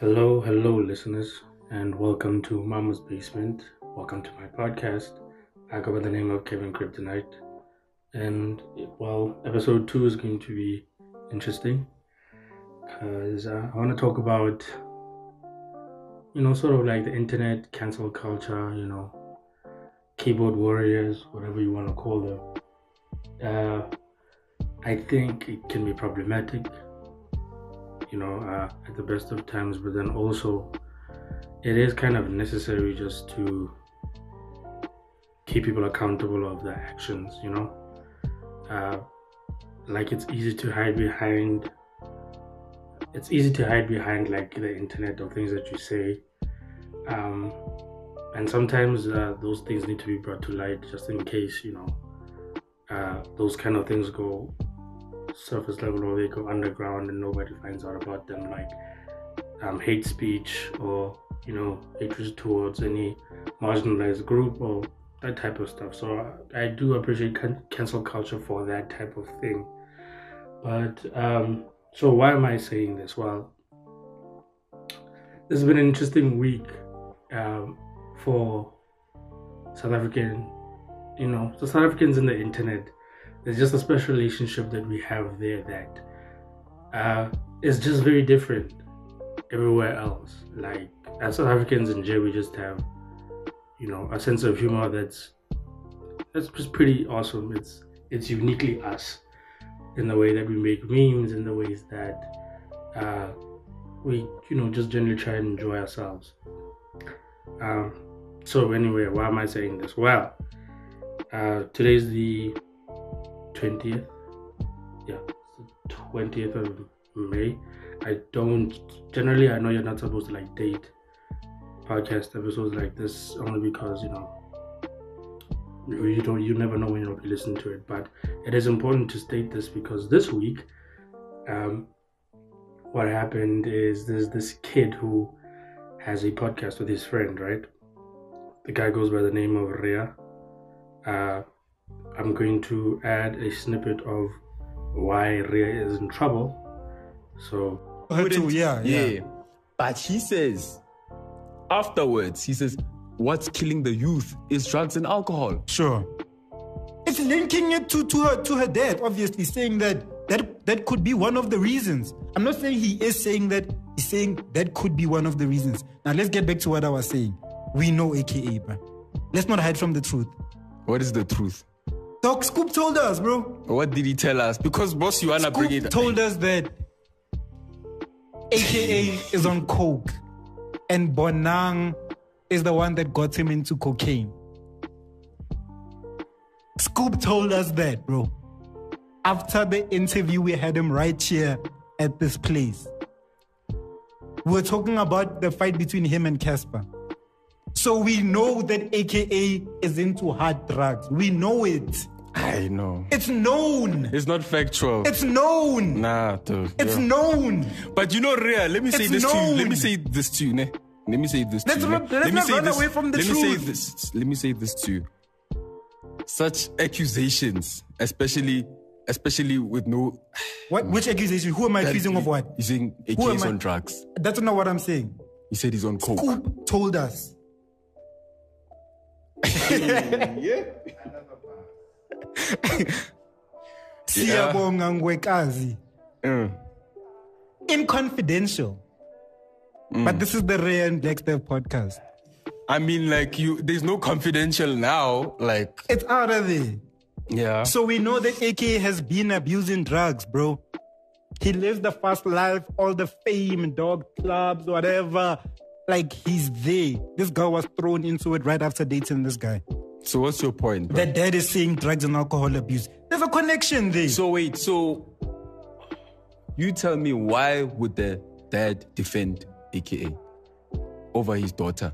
Hello, hello, listeners, and welcome to Mama's Basement. Welcome to my podcast. I go by the name of Kevin Kryptonite. And, well, episode two is going to be interesting because uh, I want to talk about, you know, sort of like the internet cancel culture, you know, keyboard warriors, whatever you want to call them. Uh, I think it can be problematic you know, uh, at the best of times, but then also it is kind of necessary just to keep people accountable of their actions, you know. Uh, like it's easy to hide behind it's easy to hide behind like the internet or things that you say um, and sometimes uh, those things need to be brought to light just in case you know uh, those kind of things go surface level or they go underground and nobody finds out about them, like um, hate speech or you know hatred towards any marginalized group or that type of stuff. So I, I do appreciate can- cancel culture for that type of thing. But um, so why am I saying this? Well, this has been an interesting week um, for South African, you know, the South Africans in the internet there's just a special relationship that we have there that uh, is just very different everywhere else. Like as South Africans in jail, we just have, you know, a sense of humor that's that's just pretty awesome. It's it's uniquely us in the way that we make memes, in the ways that uh, we, you know, just generally try and enjoy ourselves. Um, so anyway, why am I saying this? Well, uh, today's the 20th yeah 20th of may. I don't generally i know you're not supposed to like date podcast episodes like this only because you know you don't you never know when you'll be listening to it. But it is important to state this because this week um what happened is there's this kid who has a podcast with his friend right? The guy goes by the name of Rea. Uh, I'm going to add a snippet of why Rea is in trouble. So, oh, too, yeah, yeah, yeah. But he says, afterwards, he says, what's killing the youth is drugs and alcohol. Sure. It's linking it to, to her to her dad, obviously, saying that that that could be one of the reasons. I'm not saying he is saying that, he's saying that could be one of the reasons. Now let's get back to what I was saying. We know AKA, bro. Let's not hide from the truth. What is the truth? Doc Scoop told us, bro. What did he tell us? Because boss, you wanna bring it. told us that AKA is on coke, and Bonang is the one that got him into cocaine. Scoop told us that, bro. After the interview, we had him right here at this place. We were talking about the fight between him and Cassper. So we know that AKA is into hard drugs. We know it. I know. It's known. It's not factual. It's known. Nah, dude. It's yeah. known. But you know, Rea, let me say it's this known. to you. Let me say this to you, ne? Let me say this let's to you. Not, let's let me say run this, away from the let truth. Me say this, let me say this to you. Such accusations, especially especially with no What which accusation? Who am I accusing of what? He's saying AK's on drugs. That's not what I'm saying. He said he's on coke. Scoop told us yeah. Siyabonga ngwekazi. Mm. In confidential. Mm. But this is the Ray and Blackstep podcast. I mean, like you, there's no confidential now. Like it's out of there. Yeah. So we know that AK has been abusing drugs, bro. He lives the fast life, all the fame, dog clubs, whatever. Like he's there. This girl was thrown into it right after dating this guy. So what's your point? Bro? The dad is saying drugs and alcohol abuse. There's a connection there. So wait, so you tell me why would the dad defend AKA over his daughter?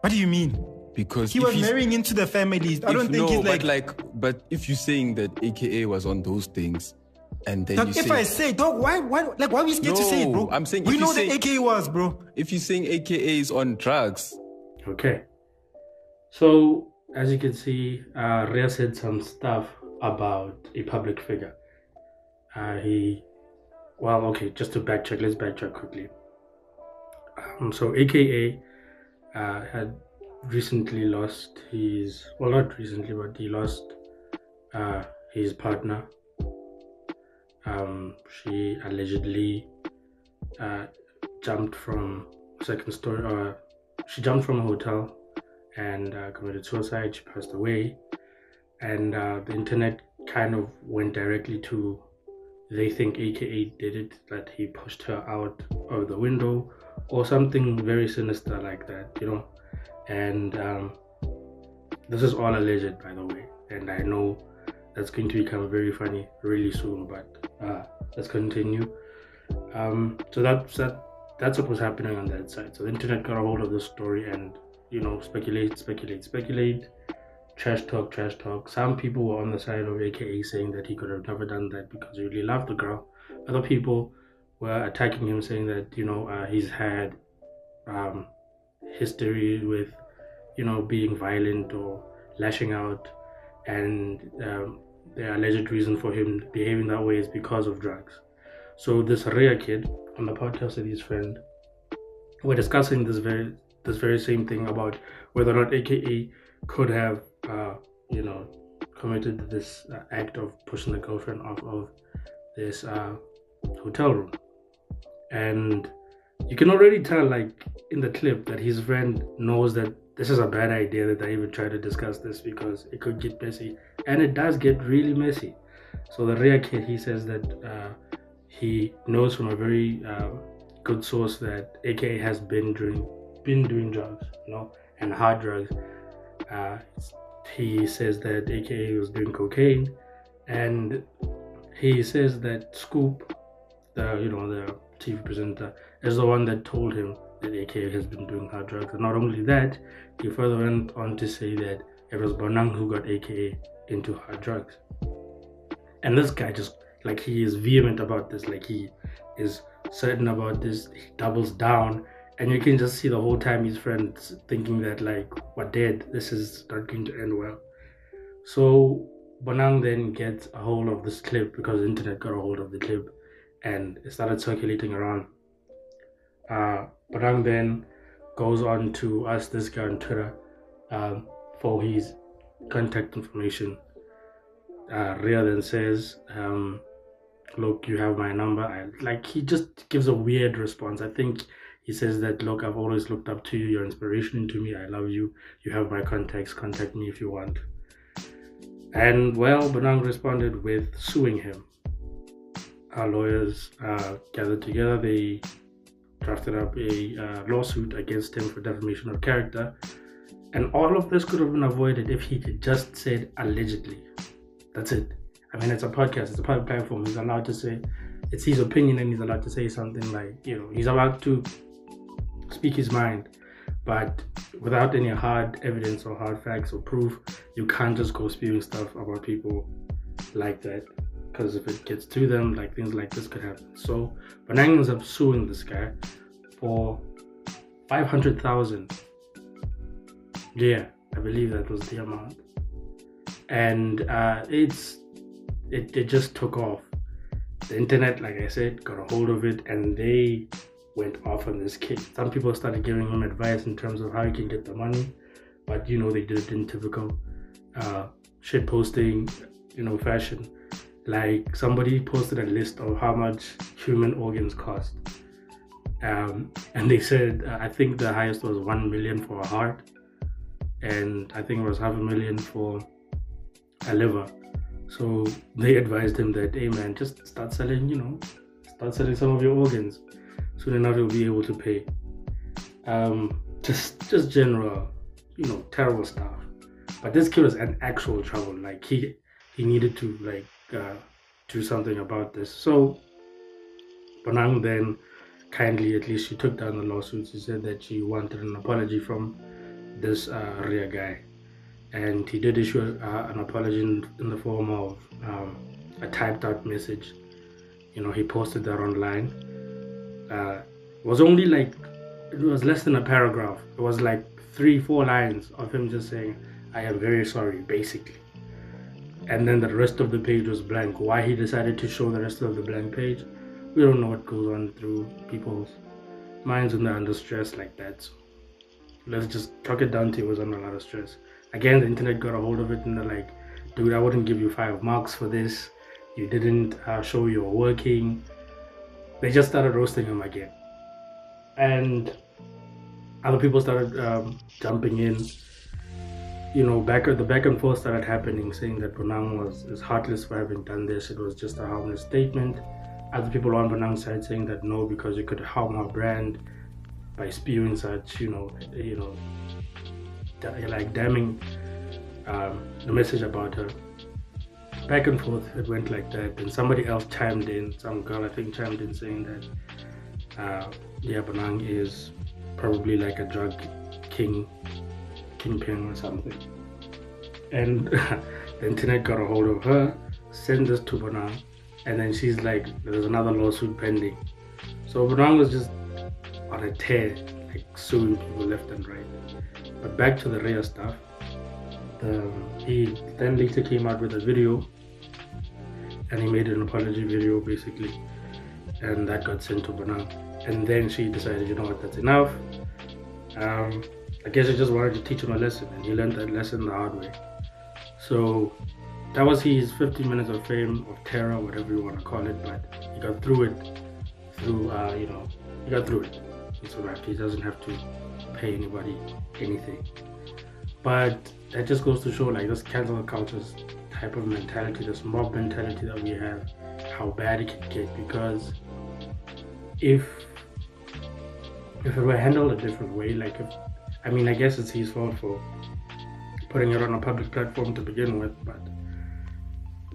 What do you mean? Because he was marrying into the families. I don't think no, he's like, but like, but if you're saying that AKA was on those things, and then if say, I say, dog, why, why, like, why are we scared no, to say it, bro? I'm saying we know the AKA was, bro. If you're saying AKA is on drugs, okay. So as you can see, uh, Rea said some stuff about a public figure. Uh, he, well, okay, just to backtrack, let's backtrack quickly. Um, so AKA uh, had recently lost his well, not recently, but he lost uh, his partner. Um, she allegedly uh, jumped from second story, or uh, she jumped from a hotel and uh, committed suicide. She passed away, and uh, the internet kind of went directly to they think AKA did it, that he pushed her out of the window or something very sinister like that, you know. And um, this is all alleged, by the way, and I know that's going to become very funny really soon. But uh, let's continue. Um, so that's that. That's what was happening on that side. So the internet got a hold of the story and you know speculate, speculate, speculate, trash talk, trash talk. Some people were on the side of AKA saying that he could have never done that because he really loved the girl. Other people were attacking him, saying that you know uh, he's had um, history with you know being violent or lashing out, and um, the alleged reason for him behaving that way is because of drugs. So this Rea kid on the podcast with his friend, we're discussing this very this very same thing about whether or not AKA could have uh, you know committed this uh, act of pushing the girlfriend off of this uh, hotel room. And you can already tell like in the clip that his friend knows that this is a bad idea that I even try to discuss this because it could get messy. And it does get really messy. So the Rea kid he says that uh, he knows from a very uh, good source that aka has been doing been doing drugs you know and hard drugs uh, he says that aka was doing cocaine and he says that scoop the you know the TV presenter, is the one that told him that AKA has been doing hard drugs. And not only that, he further went on to say that it was Bonang who got AKA into hard drugs. And this guy just, like, he is vehement about this, like, he is certain about this, he doubles down. And you can just see the whole time his friends thinking that, like, what dead, this is not going to end well. So Bonang then gets a hold of this clip because the internet got a hold of the clip and it started circulating around. Uh, Bonang then goes on to ask this guy on Twitter um, for his contact information. Uh, Rea then says, um, "Look, you have my number." I, like he just gives a weird response. I think he says that, "Look, I've always looked up to you. You're inspiration to me. I love you. You have my contacts. Contact me if you want." And well, Bonang responded with suing him our lawyers uh, gathered together. They drafted up a uh, lawsuit against him for defamation of character. And all of this could have been avoided if he had just said allegedly. That's it. I mean, it's a podcast, it's a public platform. He's allowed to say, it's his opinion, and he's allowed to say something like, you know, he's allowed to speak his mind. But without any hard evidence or hard facts or proof, you can't just go spewing stuff about people like that because if it gets to them, like things like this could happen. So Bonang ends up suing this guy for five hundred thousand. Yeah, I believe that was the amount, and uh, it's it, it just took off. The internet, like I said, got a hold of it, and they went off on this kid. Some people started giving him advice in terms of how he can get the money, but you know they did it in typical uh, shit posting, you know, fashion. Like somebody posted a list of how much human organs cost. Um, and they said uh, i think the highest was 1 million for a heart and i think it was half a million for a liver. So they advised him that hey man just start selling you know start selling some of your organs soon enough you'll be able to pay um, just just general you know terrible stuff but this kid was an actual trouble like he he needed to like uh, do something about this. So Bonang then kindly, at least she took down the lawsuit. She said that she wanted an apology from this uh, Rea guy. And he did issue uh, an apology in, in, the form of um, a typed out message. You know, he posted that online. Uh, was only like, it was less than a paragraph. It was like three, four lines of him just saying, I am very sorry, basically and then the rest of the page was blank. Why he decided to show the rest of the blank page, we don't know what goes on through people's minds when they're under stress like that. So let's just chuck it down to it was under a lot of stress. Again, the internet got a hold of it and they're like, dude, I wouldn't give you five marks for this. You didn't uh, show you were working. They just started roasting him again. And other people started um, jumping in. You know, back the back and forth started happening, saying that Bonang was is heartless for having done this. It was just a harmless statement. Other people on Bonang's side saying that no, because you could harm her brand by spewing such, you know, you know, like damning um, the message about her. Back and forth, it went like that. And somebody else chimed in, some girl I think chimed in saying that, uh, yeah, Bonang is probably like a drug king, kingpin or something. And the internet got a hold of her, sent this to Bonang, and then she's like, there's another lawsuit pending. So Bonang was just on a tear, like suing people left and right. But back to the real stuff. The, he then later came out with a video and he made an apology video basically and that got sent to Bonang. And then she decided, you know what, that's enough. Um, I guess I just wanted to teach him a lesson and he learned that lesson the hard way. So that was his 15 minutes of fame, of terror, whatever you want to call it, but he got through it through, uh, you know, he got through it. He survived. He doesn't have to pay anybody anything. But that just goes to show like this cancel culture type of mentality, this mob mentality that we have, how bad it can get. Because if if it were handled a different way, like if I mean, I guess it's his fault for putting it on a public platform to begin with, but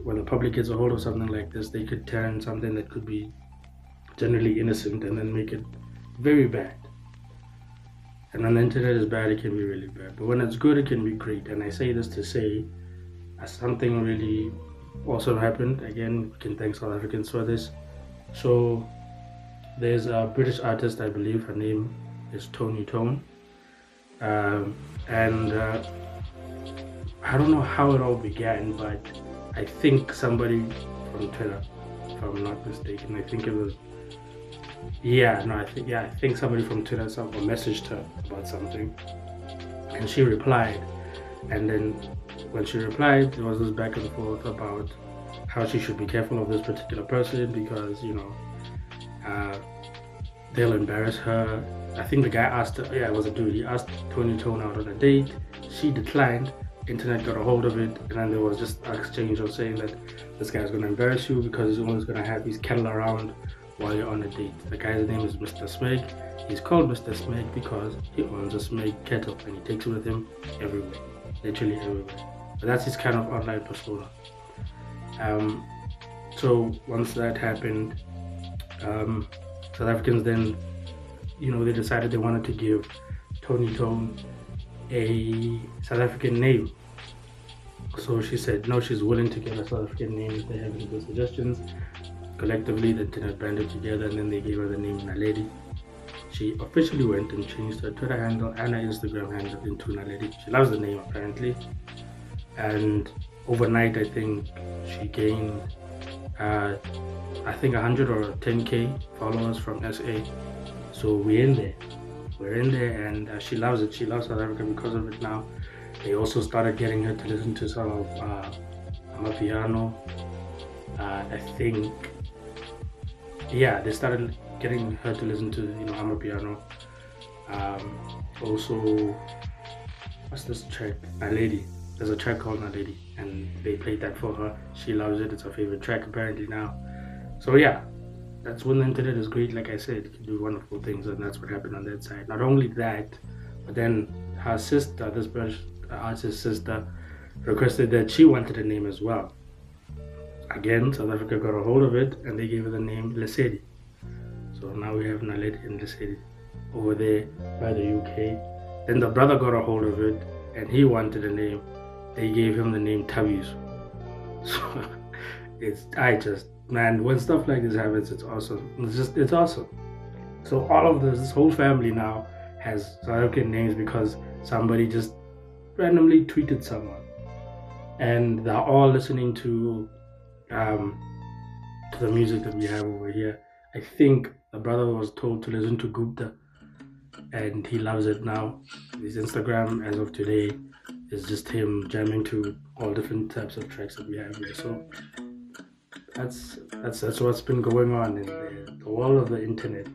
when the public gets a hold of something like this, they could turn something that could be generally innocent and then make it very bad. And when the internet is bad, it can be really bad. But when it's good, it can be great. And I say this to say, something really awesome happened. Again, we can thank South Africans for this. So there's a British artist, I believe her name is Toni Tone. Um, and uh, I don't know how it all began, but I think somebody from Twitter, if I'm not mistaken, I think it was yeah, no, I think yeah, I think somebody from Twitter some messaged her about something, and she replied, and then when she replied, there was this back and forth about how she should be careful of this particular person because you know uh, they'll embarrass her. I think the guy asked her, yeah, it was a dude. He asked Toni Tone out on a date. She declined. Internet got a hold of it, and then there was just an exchange of saying that this guy's gonna embarrass you because he's always gonna have his cattle around while you're on a date. The guy's name is Mr. Smeg. He's called Mr. Smeg because he owns a Smeg kettle and he takes it with him everywhere, literally everywhere. That's his kind of online persona. Um, so once that happened, um, South Africans then, you know, they decided they wanted to give Toni Tone a South African name. So she said no, she's willing to give a South African name if they have any good suggestions. Collectively, the internet banded together and then they gave her the name Naledi. She officially went and changed her Twitter handle and her Instagram handle into Naledi. She loves the name apparently. And overnight, I think she gained, uh, I think 100 or 10k followers from SA. So we're in there. We're in there, and uh, she loves it. She loves South Africa because of it now. They also started getting her to listen to some of uh, Amapiano. Uh, I think yeah, they started getting her to listen to you know Amapiano. Um, also, what's this track? A Lady. There's a track called A Lady, and they played that for her. She loves it. It's her favorite track apparently now. So yeah, that's when the internet is great. Like I said, it can do wonderful things, and that's what happened on that side. Not only that, but then her sister, this artist's sister, requested that she wanted a name as well. Again, South Africa got a hold of it and they gave it the name Lesedi. So now we have Naledi and Lesedi over there by the UK. Then the brother got a hold of it and he wanted a name. They gave him the name Thabiso. So it's I just man, when stuff like this happens, it's awesome. It's just it's awesome. So all of this, this whole family now has South African names because somebody just randomly tweeted someone, and they're all listening to um, to the music that we have over here. I think the brother was told to listen to Gupta, and he loves it now. His Instagram, as of today, is just him jamming to all different types of tracks that we have here. So that's that's that's what's been going on in the, the world of the internet,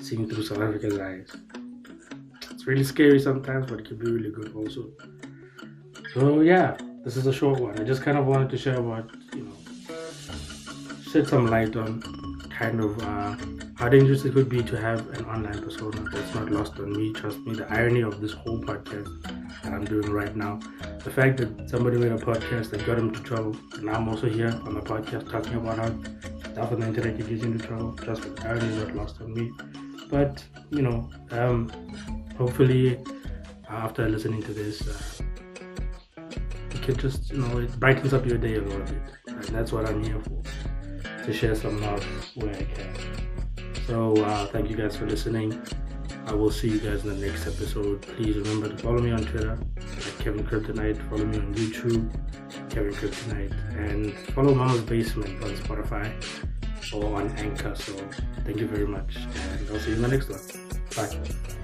seeing through South Africa's eyes. It's really scary sometimes, but it can be really good also. So yeah, this is a short one. I just kind of wanted to share what you know shed some light on kind of uh, how dangerous it could be to have an online persona that's not lost on me. Trust me, the irony of this whole podcast that I'm doing right now, the fact that somebody made a podcast that got him to trouble, and I'm also here on the podcast talking about how stuff on the internet can get into trouble. Trust me, the irony is not lost on me. But you know, um, hopefully, after listening to this. Uh, you can just, you know, it brightens up your day a little bit. And that's what I'm here for to share some love where I can. So uh, thank you guys for listening. I will see you guys in the next episode. Please remember to follow me on Twitter at Kevin Kryptonite. Follow me on YouTube, Kevin Kryptonite, and follow Mama's Basement on Spotify or on Anchor. So thank you very much, and I'll see you in the next one. Bye.